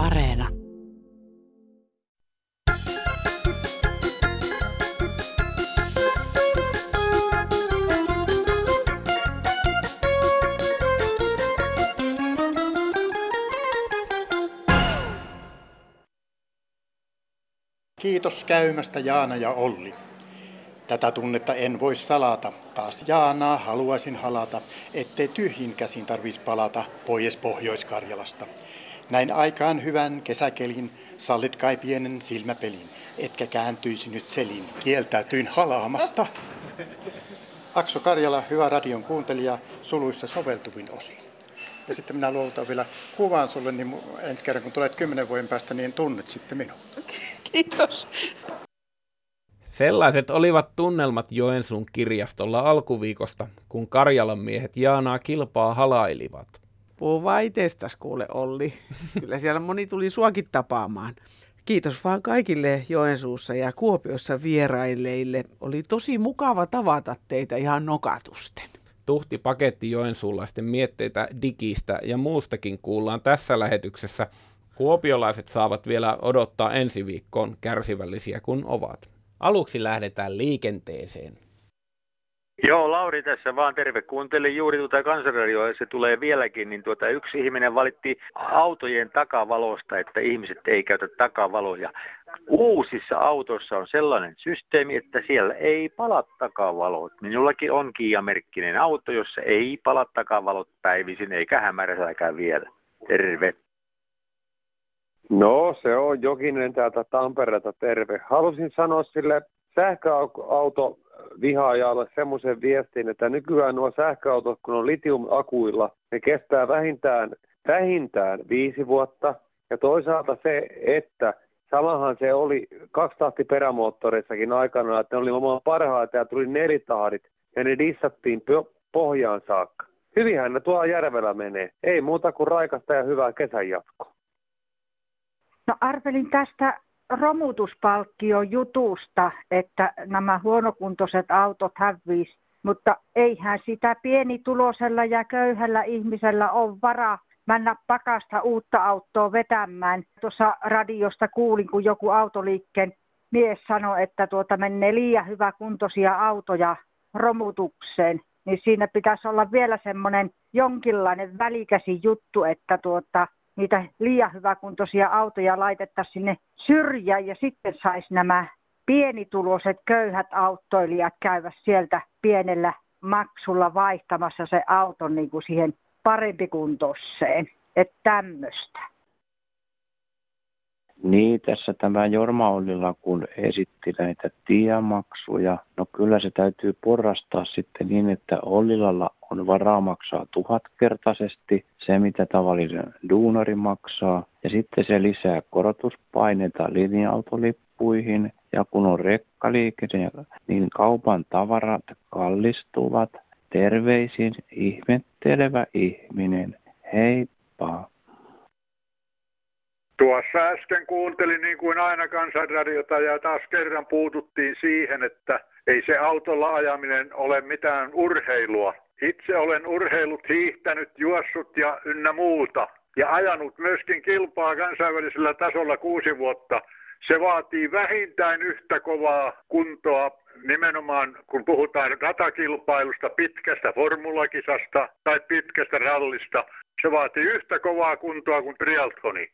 Areena. Kiitos käymästä Jaana ja Olli. Tätä tunnetta en voi salata. Taas Jaanaa haluaisin halata, ettei tyhjin käsin tarvis palata pois Pohjois-Karjalasta. Näin aikaan hyvän kesäkelin, sallit kai pienen silmäpelin, etkä kääntyisi nyt selin, kieltäytyin halaamasta. Akso Karjala, hyvä radion kuuntelija, suluissa soveltuvin osin. Ja sitten minä luovutan vielä kuvan sulle, niin ensi kerran kun tulet kymmenen vuoden päästä, niin tunnet sitten minun. Kiitos. Sellaiset olivat tunnelmat Joensuun kirjastolla alkuviikosta, kun Karjalan miehet Jaanaa kilpaa halailivat. Puhu vaan itsestäsi kuule Olli. Kyllä siellä moni tuli suakin tapaamaan. Kiitos vaan kaikille Joensuussa ja Kuopiossa vierailleille. Oli tosi mukava tavata teitä ihan nokatusten. Tuhti paketti joensuulaisten mietteitä digistä ja muustakin kuullaan tässä lähetyksessä. Kuopiolaiset saavat vielä odottaa ensi viikkoon kärsivällisiä kun ovat. Aluksi lähdetään liikenteeseen. Joo, Lauri tässä vaan terve. Kuuntelin juuri tuota kansanradioa, se tulee vieläkin, niin tuota, yksi ihminen valitti autojen takavalosta, että ihmiset ei käytä takavaloja. Uusissa autoissa on sellainen systeemi, että siellä ei pala takavalot. Minullakin on Kia-merkkinen auto, jossa ei pala takavalot päivisin eikä hämäräsääkään vielä. Terve. No, se on Jokinen täältä Tampereelta terve. Halusin sanoa sille sähköauto vihaajalle semmoisen viestin, että nykyään nuo sähköautot, kun on litiumakuilla, ne kestää vähintään, vähintään viisi vuotta. Ja toisaalta se, että samahan se oli kaksitahti perämoottoreissakin aikana, että ne oli oman parhaita ja tuli nelitahdit ja ne dissattiin pohjaan saakka. Hyvinhän ne tuolla järvellä menee. Ei muuta kuin raikasta ja hyvää kesän jatkoa. No arvelin tästä romutuspalkkion jutusta, että nämä huonokuntoiset autot häviis, mutta eihän sitä pienitulosella ja köyhällä ihmisellä ole varaa mennä pakasta uutta autoa vetämään. Tuossa radiosta kuulin, kun joku autoliikkeen mies sanoi, että tuota menee liian hyväkuntoisia autoja romutukseen, niin siinä pitäisi olla vielä semmoinen jonkinlainen välikäsi juttu, että tuota, niitä liian hyväkuntoisia autoja laitettaisiin sinne syrjään ja sitten saisi nämä pienituloiset köyhät autoilijat käydä sieltä pienellä maksulla vaihtamassa se auton niin kuin siihen parempikuntoiseen. Että tämmöistä. Niin, tässä tämä Jorma Ollila, kun esitti näitä tiemaksuja, no kyllä se täytyy porrastaa sitten niin, että Ollilalla on varaa maksaa tuhatkertaisesti se, mitä tavallinen duunari maksaa, ja sitten se lisää korotuspaineita linja-autolippuihin, ja kun on rekkaliikenne, niin kaupan tavarat kallistuvat. Terveisin ihmettelevä ihminen. Heippa! Tuossa äsken kuuntelin niin kuin aina kansanradiota ja taas kerran puututtiin siihen, että ei se autolla ajaminen ole mitään urheilua. Itse olen urheilut, hiihtänyt, juossut ja ynnä muuta ja ajanut myöskin kilpaa kansainvälisellä tasolla kuusi vuotta. Se vaatii vähintään yhtä kovaa kuntoa nimenomaan kun puhutaan ratakilpailusta, pitkästä formulakisasta tai pitkästä rallista. Se vaatii yhtä kovaa kuntoa kuin triathloni.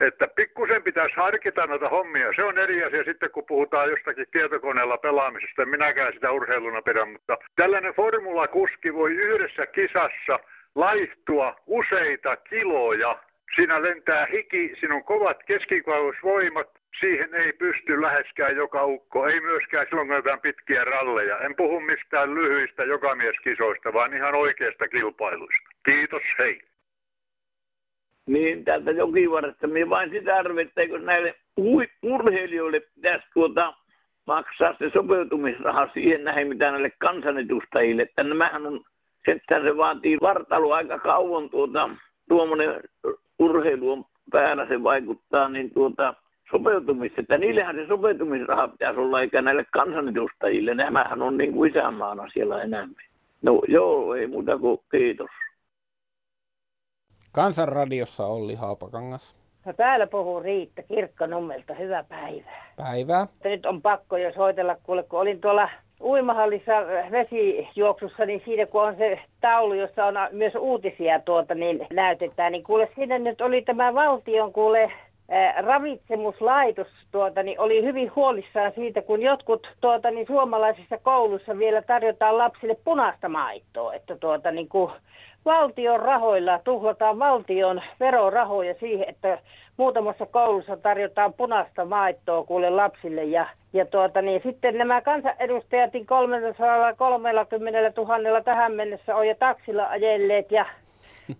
Että pikkusen pitäisi harkita noita hommia. Se on eri asia sitten, kun puhutaan jostakin tietokoneella pelaamisesta. Minäkään sitä urheiluna pidän, mutta tällainen formulakuski voi yhdessä kisassa laihtua useita kiloja. Siinä lentää hiki, siinä on kovat keskikausvoimat, siihen ei pysty läheskään joka ukko, ei myöskään silloin kun pitkiä ralleja. En puhu mistään lyhyistä jokamieskisoista, vaan ihan oikeasta kilpailuista. Kiitos, hei niin täältä jokivarresta. Minä vain sitä arvin, että kun näille urheilijoille pitäisi tuota maksaa se sopeutumisraha siihen näin, mitä näille kansanedustajille. Että nämähän on, että se vaatii vartalo aika kauan tuota, tuommoinen urheilu on päällä, se vaikuttaa, niin tuota, sopeutumista, että niillähän se sopeutumisraha pitäisi olla, eikä näille kansanedustajille. Nämähän on niin kuin isänmaana siellä enemmän. No joo, ei muuta kuin kiitos. Kansanradiossa Olli Haapakangas. No täällä puhuu Riitta Kirkkonummelta. Hyvää päivää. Päivää. Nyt on pakko jo soitella, kuule, kun olin tuolla uimahallissa vesijuoksussa, niin siinä kun on se taulu, jossa on myös uutisia tuota, niin näytetään, niin kuule siinä nyt oli tämä valtion kuule ravitsemuslaitos tuota, niin oli hyvin huolissaan siitä, kun jotkut tuota, niin suomalaisissa koulussa vielä tarjotaan lapsille punaista maitoa. Että tuota, niin kun valtion rahoilla tuhlataan valtion verorahoja siihen, että muutamassa koulussa tarjotaan punaista maitoa kuule lapsille ja, ja tuota, niin sitten nämä kansanedustajat 330 000 tähän mennessä on jo taksilla ajelleet ja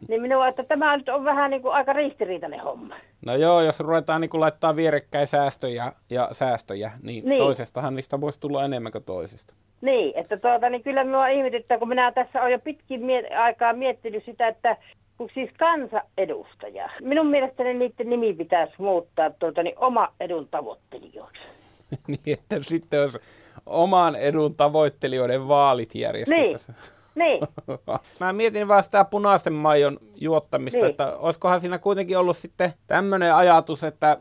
niin minua, että tämä nyt on vähän niin kuin aika ristiriitainen homma. No joo, jos ruvetaan niin kuin laittaa vierekkäin säästöjä ja säästöjä, niin, niin. toisestahan niistä voisi tulla enemmän kuin toisesta. Niin, että tuota, niin kyllä minua ihmetyttää, kun minä tässä olen jo pitkin miet- aikaa miettinyt sitä, että kun siis kansanedustaja. Minun mielestäni niiden nimi pitäisi muuttaa tuota, niin oma edun tavoittelijoiksi. niin, että sitten olisi oman edun tavoittelijoiden vaalit järjestettäisiin. Niin. Niin. Mä mietin vaan sitä punaisen maijon juottamista, niin. että olisikohan siinä kuitenkin ollut sitten tämmöinen ajatus, että,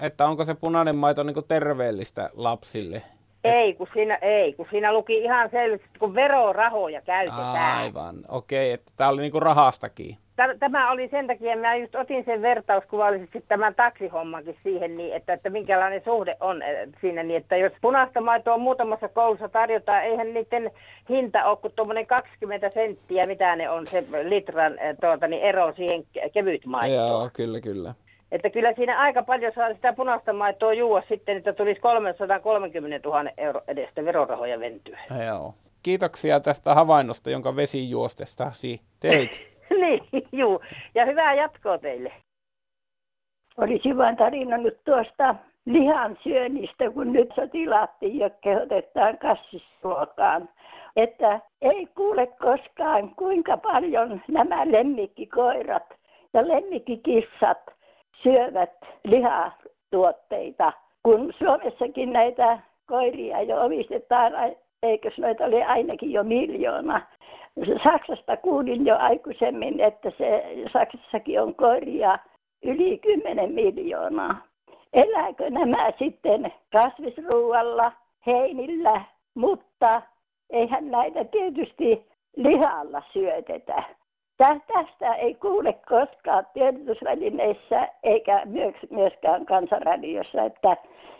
että onko se punainen maito niin terveellistä lapsille. Ei, kun siinä, ei, kun siinä luki ihan selvästi, kun verorahoja käytetään. Aivan, okei, okay, että tämä oli niinku rahastakin. Tämä oli sen takia, mä just otin sen vertauskuvallisesti tämän taksihommankin siihen, niin, että, että minkälainen suhde on eh, siinä, niin että jos punaista maitoa muutamassa koulussa tarjotaan, eihän niiden hinta ole kuin tuommoinen 20 senttiä, mitä ne on se litran eh, tuota, niin ero siihen kevyt maitoon. Joo, kyllä, kyllä. Että kyllä siinä aika paljon saa sitä punaista maitoa juua sitten, että tulisi 330 000 euro edestä verorahoja ventyä. Joo. Kiitoksia tästä havainnosta, jonka vesijuostestasi teit. niin, juu. Ja hyvää jatkoa teille. Olisin vain tarinannut tuosta lihan syönnistä, kun nyt sotilaattiin jo kehotetaan kassisruokaan. Että ei kuule koskaan, kuinka paljon nämä lemmikkikoirat ja lemmikkikissat syövät lihatuotteita. Kun Suomessakin näitä koiria jo omistetaan, eikös noita ole ainakin jo miljoona. Saksasta kuulin jo aikuisemmin, että se Saksassakin on koiria yli 10 miljoonaa. Elääkö nämä sitten kasvisruualla, heinillä, mutta eihän näitä tietysti lihalla syötetä. Tästä ei kuule koskaan tiedotusvälineissä eikä myöskään kansanradiossa, että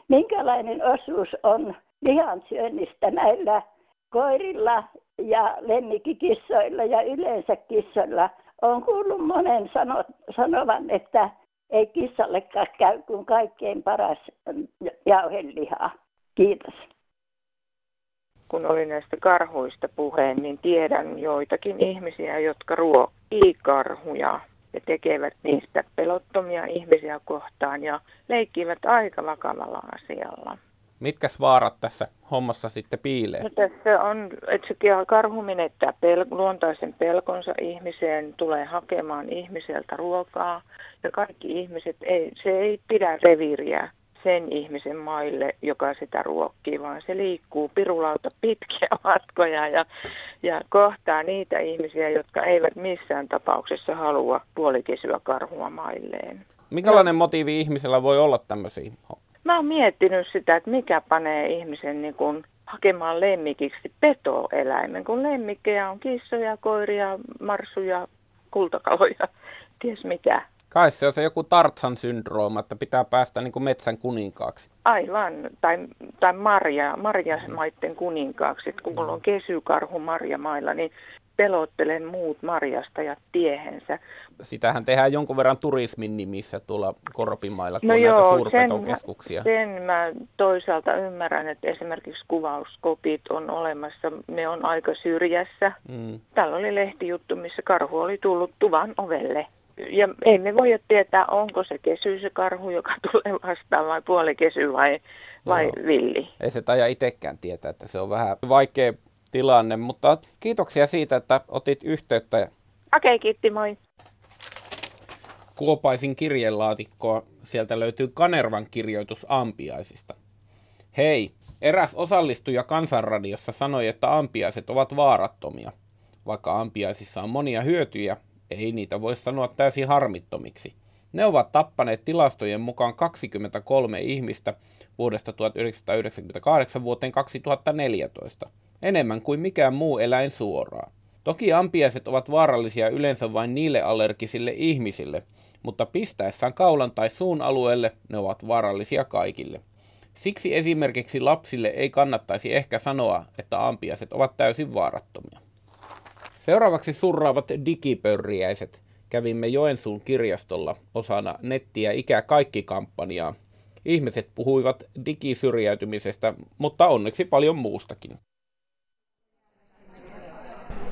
minkälainen osuus on lihan syönnistä näillä koirilla ja lemmikkikissoilla ja yleensä kissoilla. on kuullut monen sano, sanovan, että ei kissallekaan käy kuin kaikkein paras jauheliha. Kiitos. Kun oli näistä karhuista puheen, niin tiedän joitakin ihmisiä, jotka ruokkii karhuja ja tekevät niistä pelottomia ihmisiä kohtaan ja leikkivät aika vakavalla asialla. Mitkäs vaarat tässä hommassa sitten piilee? No tässä on, että se karhu menettää pel- luontaisen pelkonsa ihmiseen, tulee hakemaan ihmiseltä ruokaa ja kaikki ihmiset, ei, se ei pidä reviiriä sen ihmisen maille, joka sitä ruokkii, vaan se liikkuu pirulauta pitkiä matkoja ja, ja kohtaa niitä ihmisiä, jotka eivät missään tapauksessa halua puolikesyä karhua mailleen. Minkälainen motiivi ihmisellä voi olla tämmöisiä Mä oon miettinyt sitä, että mikä panee ihmisen niin kun hakemaan lemmikiksi petoeläimen, kun lemmikkejä on kissoja, koiria, marsuja, kultakaloja, ties mitä. Kai se on se joku Tartsan syndrooma, että pitää päästä niin kuin metsän kuninkaaksi. Aivan, tai, tai marja, marjamaiden kuninkaaksi. Et kun mulla on kesykarhu marjamailla, niin pelottelen muut marjastajat tiehensä. Sitähän tehdään jonkun verran turismin nimissä tuolla Korpimailla, kun no on joo, näitä suurpetokeskuksia. Sen, sen mä toisaalta ymmärrän, että esimerkiksi kuvauskopit on olemassa, ne on aika syrjässä. Mm. Täällä oli lehtijuttu, missä karhu oli tullut tuvan ovelle. Ja ei me voi tietää, onko se kesy se karhu, joka tulee vastaan vai puolikesy vai, vai no, villi. Ei se taja itsekään tietää, että se on vähän vaikea tilanne, mutta kiitoksia siitä, että otit yhteyttä. Okei, okay, kiitti, moi. Kuopaisin kirjelaatikkoa. Sieltä löytyy Kanervan kirjoitus ampiaisista. Hei, eräs osallistuja Kansanradiossa sanoi, että ampiaiset ovat vaarattomia. Vaikka ampiaisissa on monia hyötyjä, ei niitä voi sanoa täysin harmittomiksi. Ne ovat tappaneet tilastojen mukaan 23 ihmistä vuodesta 1998 vuoteen 2014, enemmän kuin mikään muu eläin suoraan. Toki ampiaiset ovat vaarallisia yleensä vain niille allergisille ihmisille, mutta pistäessään kaulan tai suun alueelle ne ovat vaarallisia kaikille. Siksi esimerkiksi lapsille ei kannattaisi ehkä sanoa, että ampiaiset ovat täysin vaarattomia. Seuraavaksi surraavat digipörriäiset. Kävimme Joensuun kirjastolla osana nettiä ikä kaikki kampanjaa. Ihmiset puhuivat digisyrjäytymisestä, mutta onneksi paljon muustakin.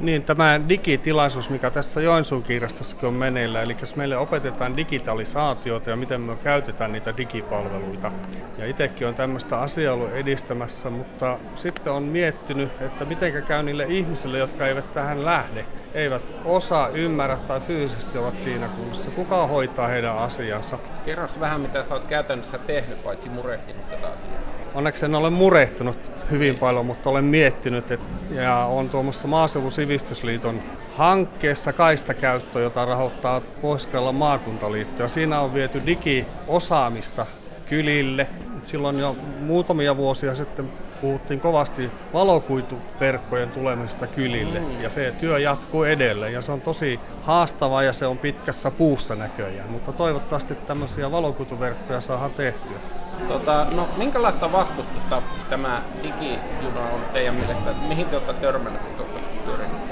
Niin, tämä digitilaisuus, mikä tässä Joensuun kirjastossakin on meneillä, eli meille opetetaan digitalisaatiota ja miten me käytetään niitä digipalveluita. Ja itsekin on tämmöistä asiaa ollut edistämässä, mutta sitten on miettinyt, että miten käy niille ihmisille, jotka eivät tähän lähde, eivät osaa, ymmärrä tai fyysisesti ovat siinä kunnossa. Kuka hoitaa heidän asiansa? Kerros vähän, mitä sä oot käytännössä tehnyt, paitsi murehtinut tätä asiaa. Onneksi en ole murehtunut hyvin paljon, mutta olen miettinyt et, ja on tuomassa Maaseudun sivistysliiton hankkeessa kaistakäyttö, jota rahoittaa pohjois maakuntaliitto. Ja siinä on viety digiosaamista kylille. Silloin jo muutamia vuosia sitten puhuttiin kovasti valokuituverkkojen tulemisesta kylille ja se työ jatkuu edelleen ja se on tosi haastava ja se on pitkässä puussa näköjään, mutta toivottavasti tämmöisiä valokuituverkkoja saadaan tehtyä. Tota, no, minkälaista vastustusta tämä digijuna on teidän mielestä? Mihin te olette törmänneet, kun te olette pyörineet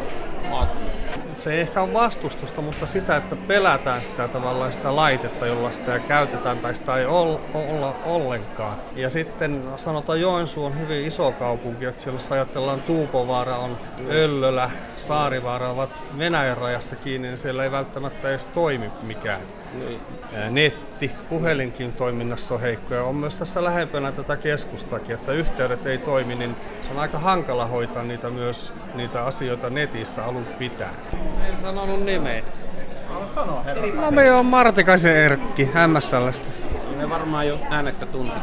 maakunnassa? Se ei ehkä ole vastustusta, mutta sitä, että pelätään sitä tavallaan sitä laitetta, jolla sitä käytetään tai sitä ei olla ollenkaan. Ja sitten sanotaan Joensuu on hyvin iso kaupunki, että siellä jos ajatellaan Tuupovaara on Öllölä, Saarivaara ovat Venäjän rajassa kiinni, niin siellä ei välttämättä edes toimi mikään. Niin. Netti, puhelinkin toiminnassa on heikkoja. On myös tässä lähempänä tätä keskustakin, että yhteydet ei toimi, niin se on aika hankala hoitaa niitä myös niitä asioita netissä alun pitää. En sanonut nimeä. Sano, herra. No me on Martikaisen Erkki MSLstä. Me varmaan jo äänestä tunsit.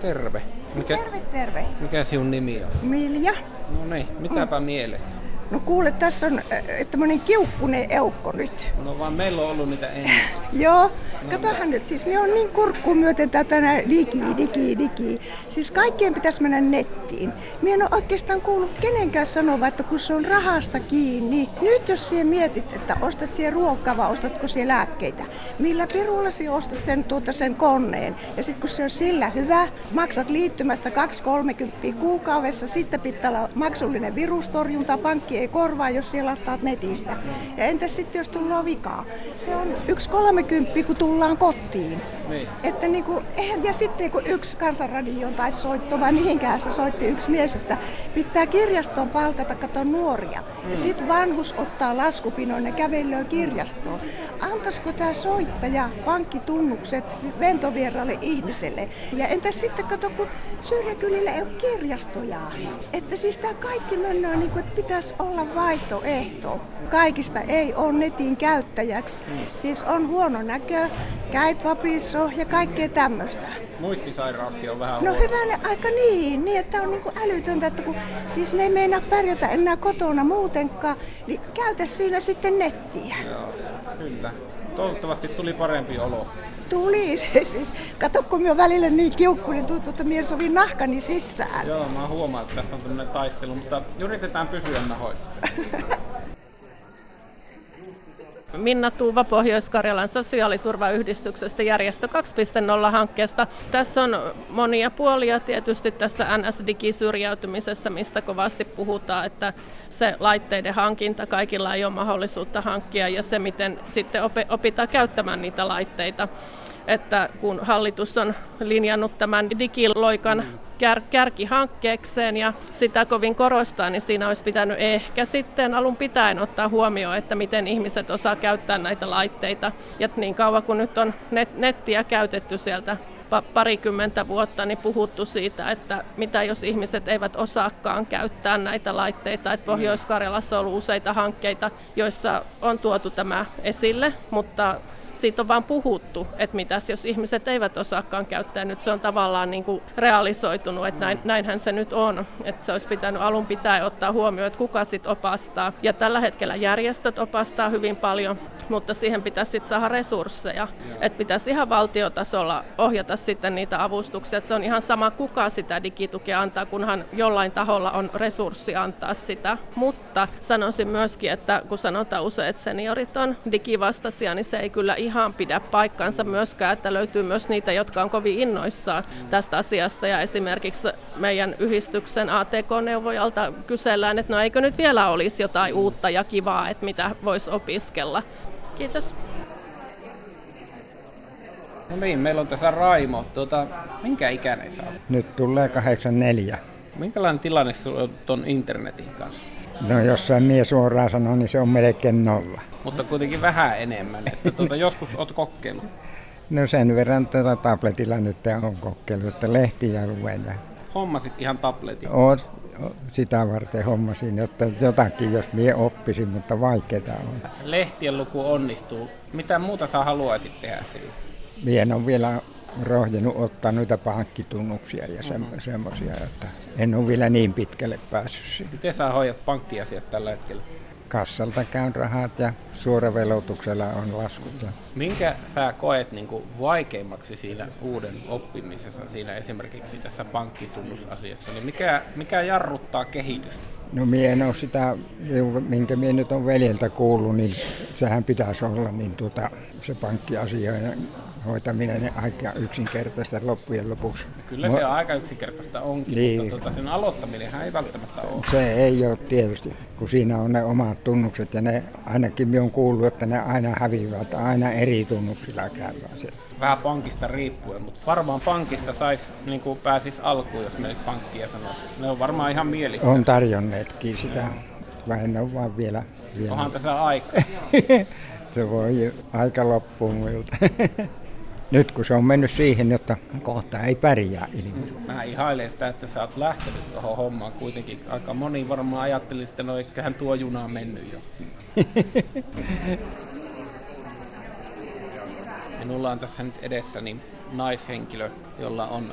Terve. Mikä, terve, terve. Mikä sinun nimi on? Milja. No niin, mitäpä mm. mielessä? No kuule, tässä on tämmöinen kiukkunen eukko nyt. No vaan meillä on ollut niitä ennen. Joo, Katohan nyt, siis ne on niin kurkkuun myöten tätä digi, digi, digi. Siis kaikkien pitäisi mennä nettiin. Mie en ole oikeastaan kuullut kenenkään sanoa, että kun se on rahasta kiinni. Nyt jos sinä mietit, että ostat siihen ruokaa vai ostatko siihen lääkkeitä, millä perulla sinä ostat sen, tuota, sen koneen. Ja sitten kun se on sillä hyvä, maksat liittymästä 2-30 kuukaudessa, sitten pitää olla maksullinen virustorjunta, pankki ei korvaa, jos siellä lataat netistä. Ja entäs sitten, jos tulee vikaa? Se on 1,30 kun tullaan kotiin. Niin. Että niinku, ja sitten kun yksi kansanradion tai soitto vai mihinkään se soitti yksi mies, että pitää kirjastoon palkata kato nuoria. Mm. Ja sitten vanhus ottaa laskupinoin ja kävelee kirjastoon. Antaisiko tämä soittaja pankkitunnukset ventovieraalle ihmiselle? Ja entä sitten kato, kun syrjäkylillä ei ole kirjastoja. Että siis tämä kaikki mennään niin kuin, että pitäisi olla vaihtoehto. Kaikista ei ole netin käyttäjäksi. Mm. Siis on huono näkö, käyt vapisso ja kaikkea tämmöistä. Muistisairauskin on vähän No hyvänä aika niin, niin että on niinku älytöntä, että kun siis ne ei meinaa pärjätä enää kotona muutenkaan, niin käytä siinä sitten nettiä. Joo, kyllä. Toivottavasti tuli parempi olo. Tuli se siis. Kato, kun minä välillä niin kiukku, niin tuntuu, että minä sovin nahkani sisään. Joo, mä huomaan, että tässä on tämmöinen taistelu, mutta yritetään pysyä nahoissa. Minna Tuuva Pohjois-Karjalan sosiaaliturvayhdistyksestä järjestö 2.0-hankkeesta. Tässä on monia puolia tietysti tässä NS-digisyrjäytymisessä, mistä kovasti puhutaan, että se laitteiden hankinta, kaikilla ei ole mahdollisuutta hankkia ja se, miten sitten opitaan käyttämään niitä laitteita että kun hallitus on linjannut tämän digiloikan kär, kärkihankkeekseen ja sitä kovin korostaa, niin siinä olisi pitänyt ehkä sitten alun pitäen ottaa huomioon, että miten ihmiset osaa käyttää näitä laitteita. Ja niin kauan kuin nyt on net, nettiä käytetty sieltä parikymmentä vuotta niin puhuttu siitä, että mitä jos ihmiset eivät osaakaan käyttää näitä laitteita. Että Pohjois-Karjalassa on ollut useita hankkeita, joissa on tuotu tämä esille, mutta siitä on vaan puhuttu, että mitäs jos ihmiset eivät osaakaan käyttää. Nyt se on tavallaan niin kuin realisoitunut, että näin, näinhän se nyt on. Että se olisi pitänyt alun pitää ottaa huomioon, että kuka sitten opastaa. Ja tällä hetkellä järjestöt opastaa hyvin paljon, mutta siihen pitäisi sitten saada resursseja. Että pitäisi ihan valtiotasolla ohjata sitten niitä avustuksia. Että se on ihan sama, kuka sitä digitukea antaa, kunhan jollain taholla on resurssi antaa sitä. Mutta sanoisin myöskin, että kun sanotaan usein, että seniorit on digivastaisia, niin se ei kyllä ihan pidä paikkansa myöskään, että löytyy myös niitä, jotka on kovin innoissaan tästä asiasta. Ja esimerkiksi meidän yhdistyksen ATK-neuvojalta kysellään, että no eikö nyt vielä olisi jotain uutta ja kivaa, että mitä voisi opiskella. Kiitos. No niin, meillä on tässä Raimo. Tuota, minkä ikäinen sä olet? Nyt tulee 84. Minkälainen tilanne sulla on tuon internetin kanssa? No jos en mie suoraan sano, niin se on melkein nolla. Mutta kuitenkin vähän enemmän. Että tuota, joskus olet kokeillut. No sen verran tätä tabletilla nyt on kokeillut, että lehtiä luen. Hommasit ihan tabletin? Oot, sitä varten hommasin, jotta jotakin, jos mie oppisin, mutta vaikeaa on. Lehtien luku onnistuu. Mitä muuta sä haluaisit tehdä sillä? Mie en ole vielä rohjennut ottaa noita pankkitunnuksia ja mm-hmm. semmoisia, että en ole vielä niin pitkälle päässyt siihen. Miten sä hoidat pankkiasiat tällä hetkellä? Kassalta käyn rahat ja suoravelotuksella on laskut. Minkä sä koet niin kuin vaikeimmaksi siinä uuden oppimisessa, siinä esimerkiksi tässä pankkitunnusasiassa? Niin mikä, mikä jarruttaa kehitystä? No mie en ole sitä, minkä mie nyt on veljeltä kuullut, niin sehän pitäisi olla niin tuota, se pankkiasioiden hoitaminen aika yksinkertaista loppujen lopuksi. Kyllä se on aika yksinkertaista onkin, niin. mutta tuota, sen aloittaminen ei välttämättä ole. Se ei ole tietysti, kun siinä on ne omat tunnukset ja ne ainakin minä on kuullut, että ne aina häviävät, aina eri tunnuksilla käydään siellä. Vähän pankista riippuen, mutta varmaan pankista sais, niin kuin pääsis alkuun, jos menisi pankkiin ja sanoo. Ne on varmaan ihan mielissä. On tarjonneetkin sitä, vähän on vaan vielä. vielä. Onhan tässä aika. se voi aika loppuun muilta. Nyt kun se on mennyt siihen, että kohta ei pärjää ilman. Mä ihailen sitä, että sä oot lähtenyt tuohon hommaan kuitenkin. Aika moni varmaan ajatteli, että no eiköhän tuo juna on mennyt jo. Minulla on tässä nyt edessäni naishenkilö, jolla on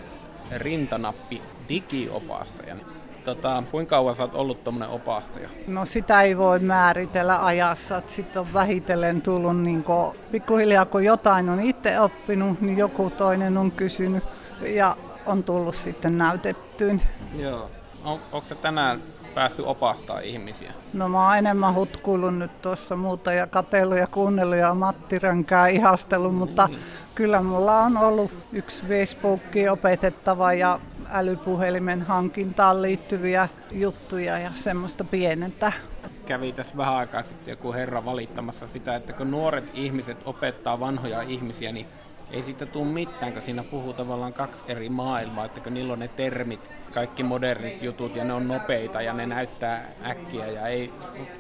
rintanappi digiopastaja. Tota, kuinka kauan sä oot ollut tuommoinen opastaja? No sitä ei voi määritellä ajassa. Sitten on vähitellen tullut niin kun, pikkuhiljaa, kun jotain on itse oppinut, niin joku toinen on kysynyt ja on tullut sitten näytettyyn. Joo. On, onko se tänään päässyt opastaa ihmisiä? No mä oon enemmän hutkuillut nyt tuossa muuta ja katellut ja kuunnellut ja Matti Rönkää ihastellut, mutta mm. kyllä mulla on ollut yksi Facebookki opetettava ja älypuhelimen hankintaan liittyviä juttuja ja semmoista pienentä. Kävi tässä vähän aikaa sitten joku herra valittamassa sitä, että kun nuoret ihmiset opettaa vanhoja ihmisiä, niin ei siitä tule mitään, kun siinä puhuu tavallaan kaksi eri maailmaa, että kun niillä on ne termit, kaikki modernit jutut ja ne on nopeita ja ne näyttää äkkiä ja ei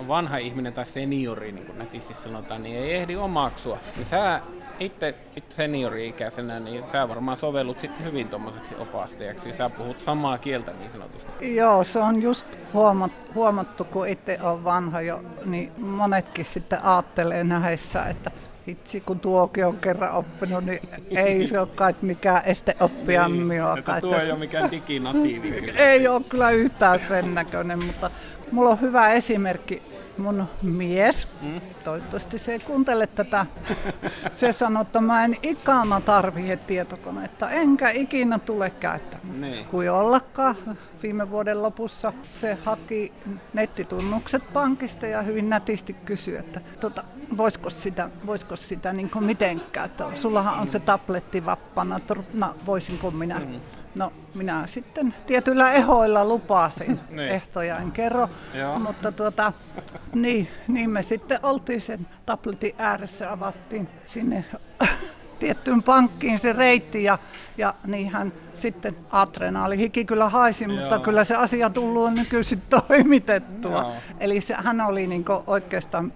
vanha ihminen tai seniori, niin kuin netisti sanotaan, niin ei ehdi omaksua. Niin sä itse, seniori-ikäisenä, niin sä varmaan sovellut sitten hyvin tuommoiseksi opastajaksi. Sä puhut samaa kieltä niin sanotusti. Joo, se on just huomattu, huomattu kun itse on vanha jo, niin monetkin sitten aattelee nähdessä, että Itse kun tuokin on kerran oppinut, niin ei se ole kai mikään este oppia niin, Että tuo ei ole mikään diginatiivi. ei ole kyllä yhtään sen näköinen, mutta mulla on hyvä esimerkki mun mies, mm. toivottavasti se ei kuuntele tätä, se sanoi, että mä en ikana tarvitse tietokonetta, enkä ikinä tule käyttämään. Niin. Kuin ollakaan viime vuoden lopussa se haki nettitunnukset pankista ja hyvin nätisti kysyi, että tota, voisiko sitä, voisiko sitä niin mitenkään, että sullahan on se tabletti vappana, että no, voisinko minä. Mm No minä sitten tietyillä ehoilla lupasin, niin. ehtoja en kerro, Joo. mutta tuota, niin, niin me sitten oltiin sen tabletin ääressä, avattiin sinne tiettyyn pankkiin se reitti ja, ja niinhän sitten adrenaalihiki kyllä haisi, Joo. mutta kyllä se asia tullut on nykyisin toimitettua. Joo. Eli se, hän oli niin oikeastaan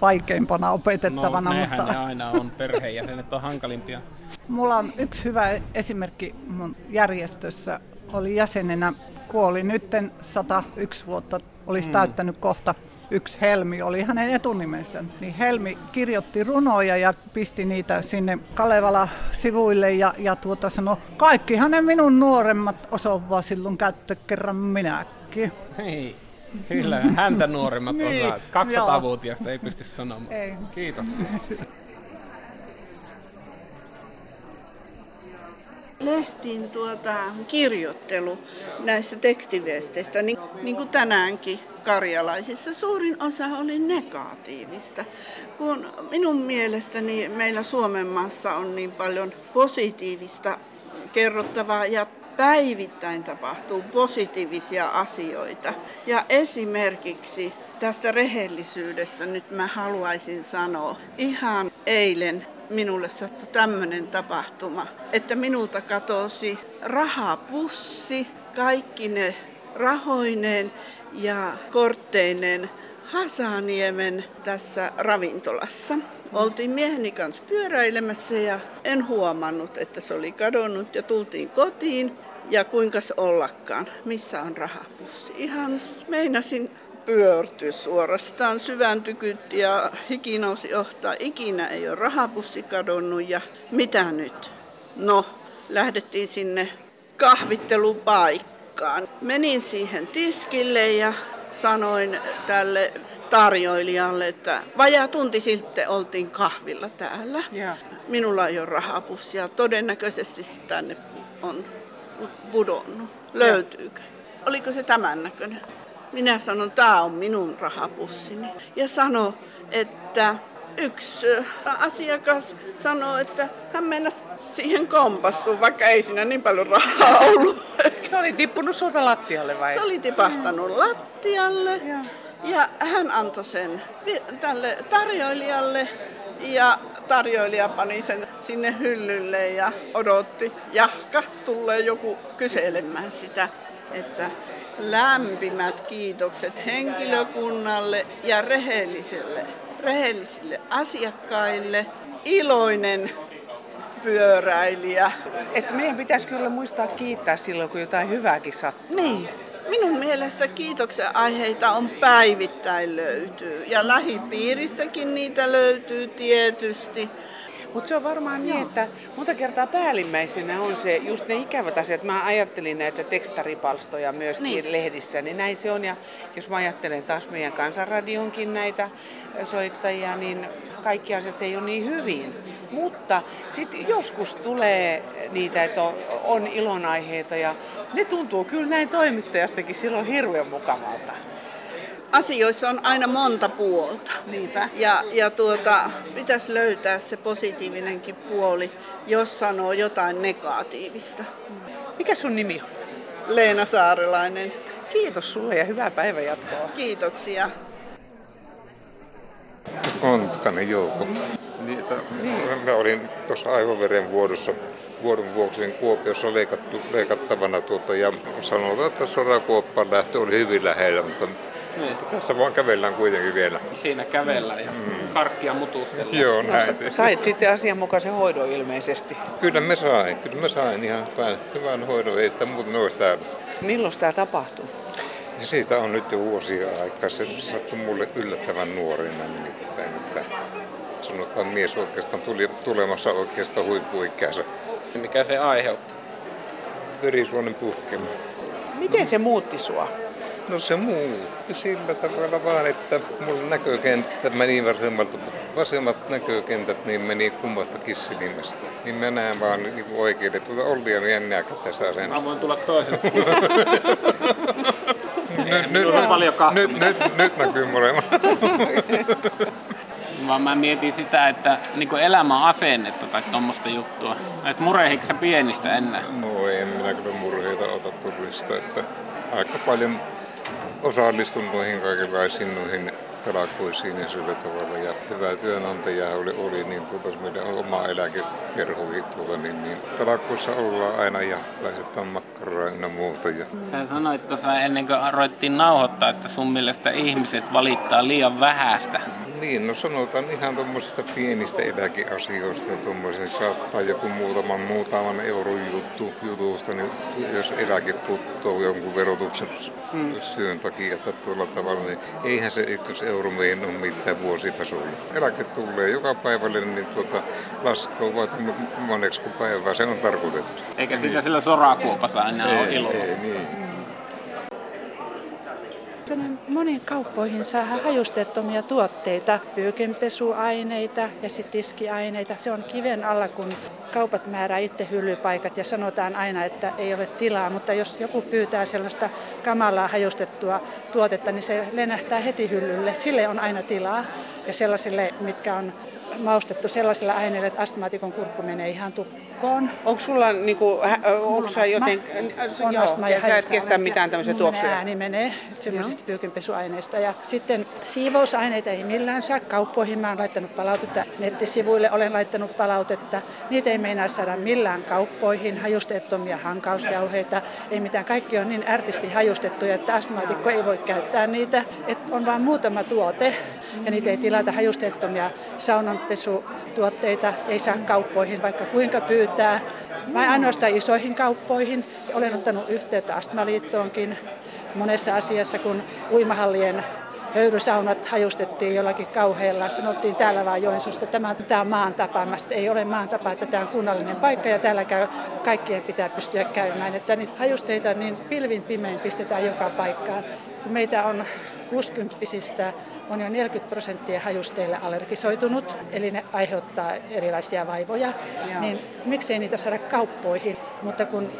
vaikeimpana opetettavana. No, mutta... ne aina on, perheenjäsenet on hankalimpia. Mulla on yksi hyvä esimerkki mun järjestössä. Oli jäsenenä, kuoli nytten 101 vuotta, olisi mm. täyttänyt kohta yksi Helmi oli hänen etunimensä, niin Helmi kirjoitti runoja ja pisti niitä sinne Kalevala-sivuille ja, ja tuota sanoi, kaikki hänen minun nuoremmat osovaa silloin käyttö kerran minäkin. Niin. Kyllä, häntä nuoremmat Niin, osaa. 200-vuotiaasta ei pysty sanomaan. Ei. Kiitos. Lehtiin tuota kirjoittelu näistä tekstiviesteistä, niin, niin kuin tänäänkin karjalaisissa, suurin osa oli negatiivista. Kun minun mielestäni meillä Suomen maassa on niin paljon positiivista kerrottavaa ja päivittäin tapahtuu positiivisia asioita. Ja esimerkiksi tästä rehellisyydestä nyt mä haluaisin sanoa. Ihan eilen minulle sattui tämmöinen tapahtuma, että minulta katosi rahapussi, kaikki ne rahoineen ja kortteineen Hasaniemen tässä ravintolassa. Oltiin mieheni kanssa pyöräilemässä ja en huomannut, että se oli kadonnut ja tultiin kotiin. Ja kuinka ollakaan, missä on rahapussi? Ihan meinasin pyörtyä suorastaan, syvän tykytti ja hiki nousi ohtaa. Ikinä ei ole rahapussi kadonnut ja mitä nyt? No, lähdettiin sinne kahvittelupaikkaan. Menin siihen tiskille ja sanoin tälle tarjoilijalle, että vajaa tunti sitten oltiin kahvilla täällä. Ja. Minulla ei ole rahapussia. Todennäköisesti se tänne on pudonnut. Löytyykö? Oliko se tämän näköinen? Minä sanon, tämä on minun rahapussini. Ja sano, että yksi asiakas sanoi, että hän mennäisi siihen kompastua, vaikka ei siinä niin paljon rahaa ollut. Se oli tippunut sulta lattialle vai? Se oli tipahtanut lattialle ja hän antoi sen tälle tarjoilijalle ja tarjoilija pani sen sinne hyllylle ja odotti. Jahka tulee joku kyselemään sitä, että lämpimät kiitokset henkilökunnalle ja rehelliselle, rehellisille asiakkaille. Iloinen pyöräilijä. Että meidän pitäisi kyllä muistaa kiittää silloin, kun jotain hyvääkin sattuu. Niin. Minun mielestä kiitoksen aiheita on päivittäin löytyy. Ja lähipiiristäkin niitä löytyy tietysti. Mutta se on varmaan niin, että monta kertaa päällimmäisenä on se just ne ikävät asiat. Mä ajattelin näitä tekstaripalstoja myöskin niin. lehdissä, niin näin se on. Ja jos mä ajattelen taas meidän kansanradionkin näitä soittajia, niin kaikki asiat ei ole niin hyvin. Mutta sitten joskus tulee niitä, että on, on ilonaiheita ja ne tuntuu kyllä näin toimittajastakin silloin hirveän mukavalta asioissa on aina monta puolta. Niinpä. Ja, ja tuota, pitäisi löytää se positiivinenkin puoli, jos sanoo jotain negatiivista. Mikä sun nimi on? Leena Saarelainen. Kiitos sulle ja hyvää päivänjatkoa. Kiitoksia. Ontkanen. Niitä, niin. Mä olin tuossa aivoveren vuodossa vuodon vuoksi niin Kuopiossa leikattu, leikattavana tuota, ja sanotaan, että sorakuoppaan lähtö oli hyvin lähellä, mutta niin. Tässä vaan kävellään kuitenkin vielä. Siinä kävellään ja mm. karkkia mutustellaan. Joo, näin. No, sait sitten asianmukaisen hoidon ilmeisesti. Kyllä me sain. Kyllä me sain ihan hyvän, hyvän hoidon. Ei sitä muuten olisi täällä. Milloin tämä tapahtuu? Siitä on nyt jo vuosia aikaa. Se sattui mulle yllättävän nuorena nimittäin. Että sanotaan mies oikeastaan tuli tulemassa oikeastaan huippuikänsä. Mikä se aiheutti? Verisuonen puhkema. Miten se muutti sua? No se muutti sillä tavalla vaan, että mulla näkökenttä meni vasemmalta, vasemmat näkökentät niin meni kummastakin silmästä. Niin mä näen vaan niin oikein, että tuota Olli en näe tästä asennosta. Mä voin tulla toiselle. nyt, nyt, nyt, nyt, nyt, nyt näkyy molemmat. Vaan mä mietin sitä, että niin elämän asennetta tai tuommoista juttua. Että murehiko sä pienistä ennen? No en minä kyllä murheita ota turista, että aika paljon osallistun noihin kaikenlaisiin noihin talakoisiin ja sillä tavalla. Ja hyvä työnantaja oli, oli niin tuota, meidän oma eläkekerhoihin tuota, niin, niin talakoissa ollaan aina ja laistetaan makkaraa ja muuta. Ja... Sä sanoit tuossa ennen kuin aloittiin nauhoittaa, että sun mielestä ihmiset valittaa liian vähästä. Niin, no sanotaan ihan tuommoisista pienistä eläkeasioista ja tuommoisista. Saattaa joku muutaman, muutaman euron juttu, jutusta, niin jos eläke puttoo jonkun verotuksen hmm. syön takia, että tuolla tavalla, niin eihän se itse euro meidän ole mitään vuositasolla. Eläke tulee joka päivälle, niin tuota, laskoo vaikka moneksi kuin päivää, se on tarkoitettu. Eikä sitä niin. sillä sorakuopassa enää ei, ole ilo. Ei, niin. Moniin kauppoihin saa hajustettomia tuotteita, pyykenpesuaineita ja sitten tiskiaineita. Se on kiven alla, kun kaupat määrää itse hyllypaikat ja sanotaan aina, että ei ole tilaa, mutta jos joku pyytää sellaista kamalaa hajustettua tuotetta, niin se lennähtää heti hyllylle. Sille on aina tilaa ja sellaisille, mitkä on maustettu sellaisilla aineilla, että astmaatikon kurkku menee ihan tukkoon. Onko sulla niinku, onko sä joten, on joo, astma ja, sä et kestä mitään tämmöisiä tuoksuja? ääni menee semmoisista pyykinpesuaineista. Ja sitten siivousaineita ei millään saa kauppoihin. Mä oon laittanut palautetta nettisivuille, olen laittanut palautetta. Niitä ei meinaa saada millään kauppoihin. Hajustettomia hankausjauheita, ei mitään. Kaikki on niin ärtisti hajustettuja, että astmaatikko ei voi käyttää niitä. Et on vain muutama tuote ja niitä ei tilata hajustettomia saunanpesutuotteita ei saa kauppoihin, vaikka kuinka pyytää, vai ainoastaan isoihin kauppoihin. Olen ottanut yhteyttä Astmaliittoonkin monessa asiassa, kun uimahallien höyrysaunat hajustettiin jollakin kauhealla. Sanottiin täällä vaan Joensuusta, että tämä, tämä on maan tapa. ei ole maan tapa, että tämä on kunnallinen paikka ja täällä käy, kaikkien pitää pystyä käymään. Että niitä hajusteita niin pilvin pimein pistetään joka paikkaan. Meitä on 60 on jo 40 prosenttia hajusteille allergisoitunut, eli ne aiheuttaa erilaisia vaivoja, Joo. niin miksei niitä saada kauppoihin, mutta kun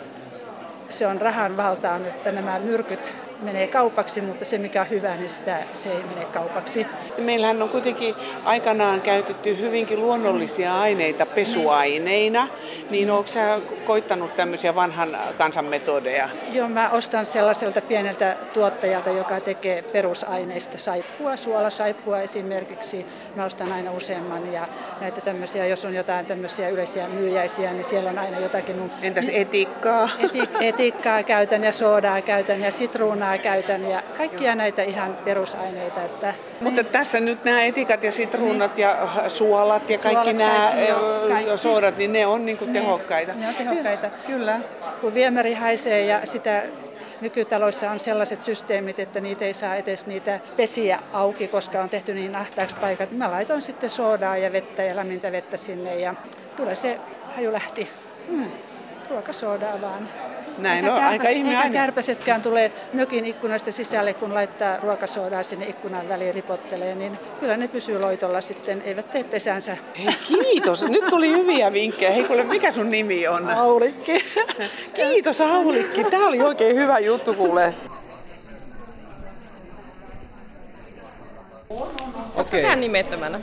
se on rahan valtaan, että nämä myrkyt menee kaupaksi, mutta se mikä on hyvä, niin sitä, se ei mene kaupaksi. Meillähän on kuitenkin aikanaan käytetty hyvinkin luonnollisia aineita pesuaineina, niin onko sä koittanut tämmöisiä vanhan kansan metodeja? Joo, mä ostan sellaiselta pieneltä tuottajalta, joka tekee perusaineista saippua, suolasaippua esimerkiksi. Mä ostan aina useamman ja näitä tämmöisiä, jos on jotain tämmöisiä yleisiä myyjäisiä, niin siellä on aina jotakin. Entäs etikkaa? Eti, etikkaa käytän ja soodaa käytän ja sitruunaa lihaa käytän ja kaikkia näitä ihan perusaineita. Että... Mutta tässä nyt nämä etikat ja sitruunat niin. ja suolat ja kaikki suolat, nämä kaikki, joo, kaikki. soodat, niin ne on niin kuin niin, tehokkaita. Ne on tehokkaita, kyllä. Kun viemäri haisee ja sitä Nykytaloissa on sellaiset systeemit, että niitä ei saa edes niitä pesiä auki, koska on tehty niin ahtaaksi paikat. Mä laitoin sitten soodaa ja vettä ja lämmintä vettä sinne ja kyllä se haju lähti. Hmm. Ruokasoodaa vaan. Näin eikä on, kärpä, aika ihme aina. kärpäsetkään tulee mökin ikkunasta sisälle, kun laittaa ruokasoodaa sinne ikkunan väliin ripottelee, niin kyllä ne pysyy loitolla sitten, eivät tee pesänsä. Hei, kiitos, nyt tuli hyviä vinkkejä. Hei kuule, mikä sun nimi on? Aulikki. Kiitos Aulikki, tää oli oikein hyvä juttu kuule. Okei. Okay. nimettömänä?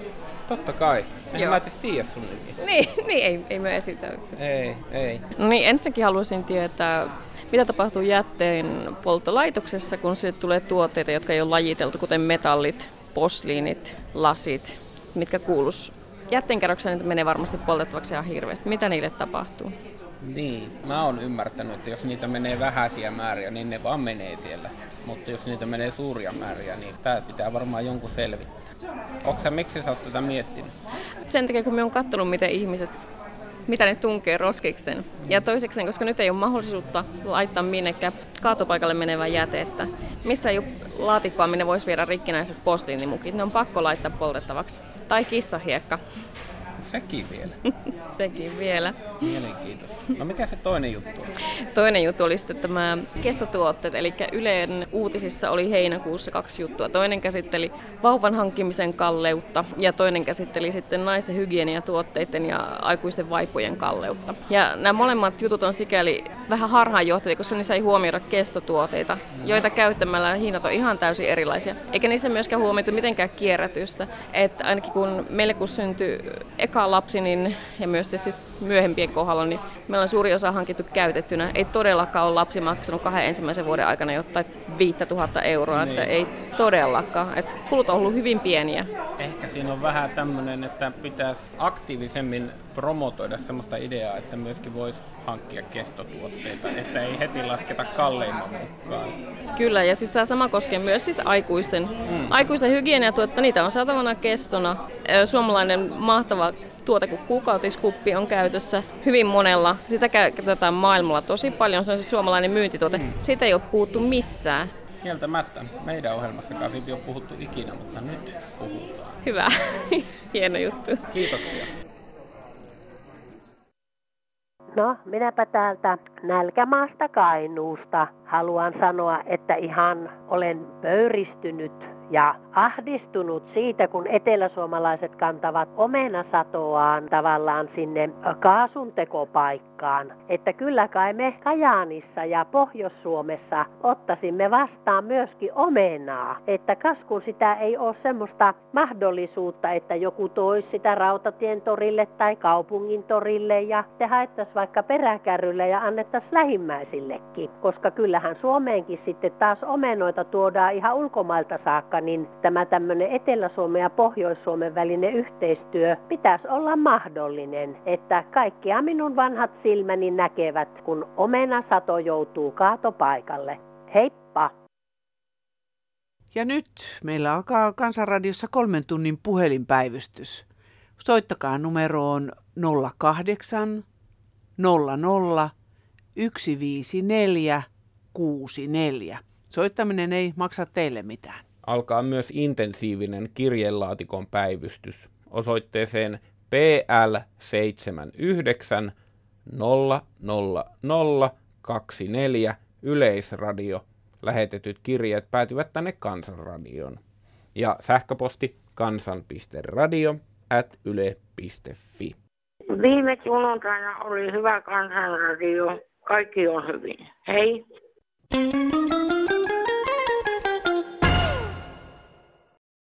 Totta kai. En mä edes tiedä sun nimi. Niin, niin ei, ei me esitäydy. Ei, ei. No niin, ensinnäkin haluaisin tietää, mitä tapahtuu jätteen polttolaitoksessa, kun sinne tulee tuotteita, jotka ei ole lajiteltu, kuten metallit, posliinit, lasit, mitkä kuulus jätteenkerrokseen, niitä menee varmasti poltettavaksi ihan hirveästi. Mitä niille tapahtuu? Niin, mä oon ymmärtänyt, että jos niitä menee vähäisiä määriä, niin ne vaan menee siellä. Mutta jos niitä menee suuria määriä, niin tää pitää varmaan jonkun selvittää. Onko sä, miksi sä oot tätä miettinyt? Sen takia, kun me on katsonut, miten ihmiset mitä ne tunkee roskiksen. Ja toiseksi, koska nyt ei ole mahdollisuutta laittaa minnekään kaatopaikalle menevää jätettä, missä ei ole laatikkoa, minne voisi viedä rikkinäiset posliinimukit, ne on pakko laittaa poltettavaksi. Tai kissahiekka. Sekin vielä. Sekin vielä. Mielenkiintoista. No mikä se toinen juttu on? Toinen juttu oli sitten tämä kestotuotteet, eli Yleen uutisissa oli heinäkuussa kaksi juttua. Toinen käsitteli vauvan hankkimisen kalleutta ja toinen käsitteli sitten naisten hygieniatuotteiden ja aikuisten vaipujen kalleutta. Ja nämä molemmat jutut on sikäli vähän harhaanjohtavia, koska niissä ei huomioida kestotuotteita, joita käyttämällä hinnat on ihan täysin erilaisia. Eikä niissä myöskään huomioitu mitenkään kierrätystä. Että ainakin kun meille kun syntyi eka lapsi niin, ja myös tietysti myöhempien kohdalla, niin meillä on suuri osa hankittu käytettynä. Ei todellakaan ole lapsi maksanut kahden ensimmäisen vuoden aikana jotain 5000 euroa, niin. että ei todellakaan. Että kulut on ollut hyvin pieniä. Ehkä siinä on vähän tämmöinen, että pitäisi aktiivisemmin promotoida sellaista ideaa, että myöskin voisi hankkia kestotuotteita, että ei heti lasketa kalleimman mukaan. Kyllä, ja siis tämä sama koskee myös siis aikuisten, mm. aikuisten hygieniatuotteita. Niitä on saatavana kestona. Suomalainen mahtava tuote kuin kuukautiskuppi on käytössä hyvin monella. Sitä käytetään maailmalla tosi paljon. Se on siis suomalainen myyntituote. Mm. Siitä ei ole puhuttu missään. Kieltämättä. Meidän ohjelmassakaan siitä ei ole puhuttu ikinä, mutta nyt puhutaan. Hyvä. Hieno juttu. Kiitoksia. No, minäpä täältä nälkämaasta Kainuusta haluan sanoa, että ihan olen pöyristynyt ja ahdistunut siitä, kun eteläsuomalaiset kantavat omenasatoaan tavallaan sinne kaasuntekopaikkaan. Että kyllä kai me Kajaanissa ja Pohjois-Suomessa ottaisimme vastaan myöskin omenaa. Että kas kun sitä ei ole semmoista mahdollisuutta, että joku toisi sitä rautatien torille tai kaupungin torille ja te haettaisiin vaikka peräkärrylle ja annettaisiin lähimmäisillekin. Koska kyllähän Suomeenkin sitten taas omenoita tuodaan ihan ulkomailta saakka, niin tämä tämmöinen Etelä-Suomen ja Pohjois-Suomen välinen yhteistyö pitäisi olla mahdollinen, että kaikkia minun vanhat silmäni näkevät, kun omena sato joutuu kaatopaikalle. Heippa! Ja nyt meillä alkaa Kansanradiossa kolmen tunnin puhelinpäivystys. Soittakaa numeroon 08 00 154 64. Soittaminen ei maksa teille mitään alkaa myös intensiivinen kirjelaatikon päivystys osoitteeseen PL79 00024 Yleisradio. Lähetetyt kirjeet päätyvät tänne Kansanradioon. Ja sähköposti kansan.radio at yle.fi. Viime sunnuntaina oli hyvä kansanradio. Kaikki on hyvin. Hei! thank you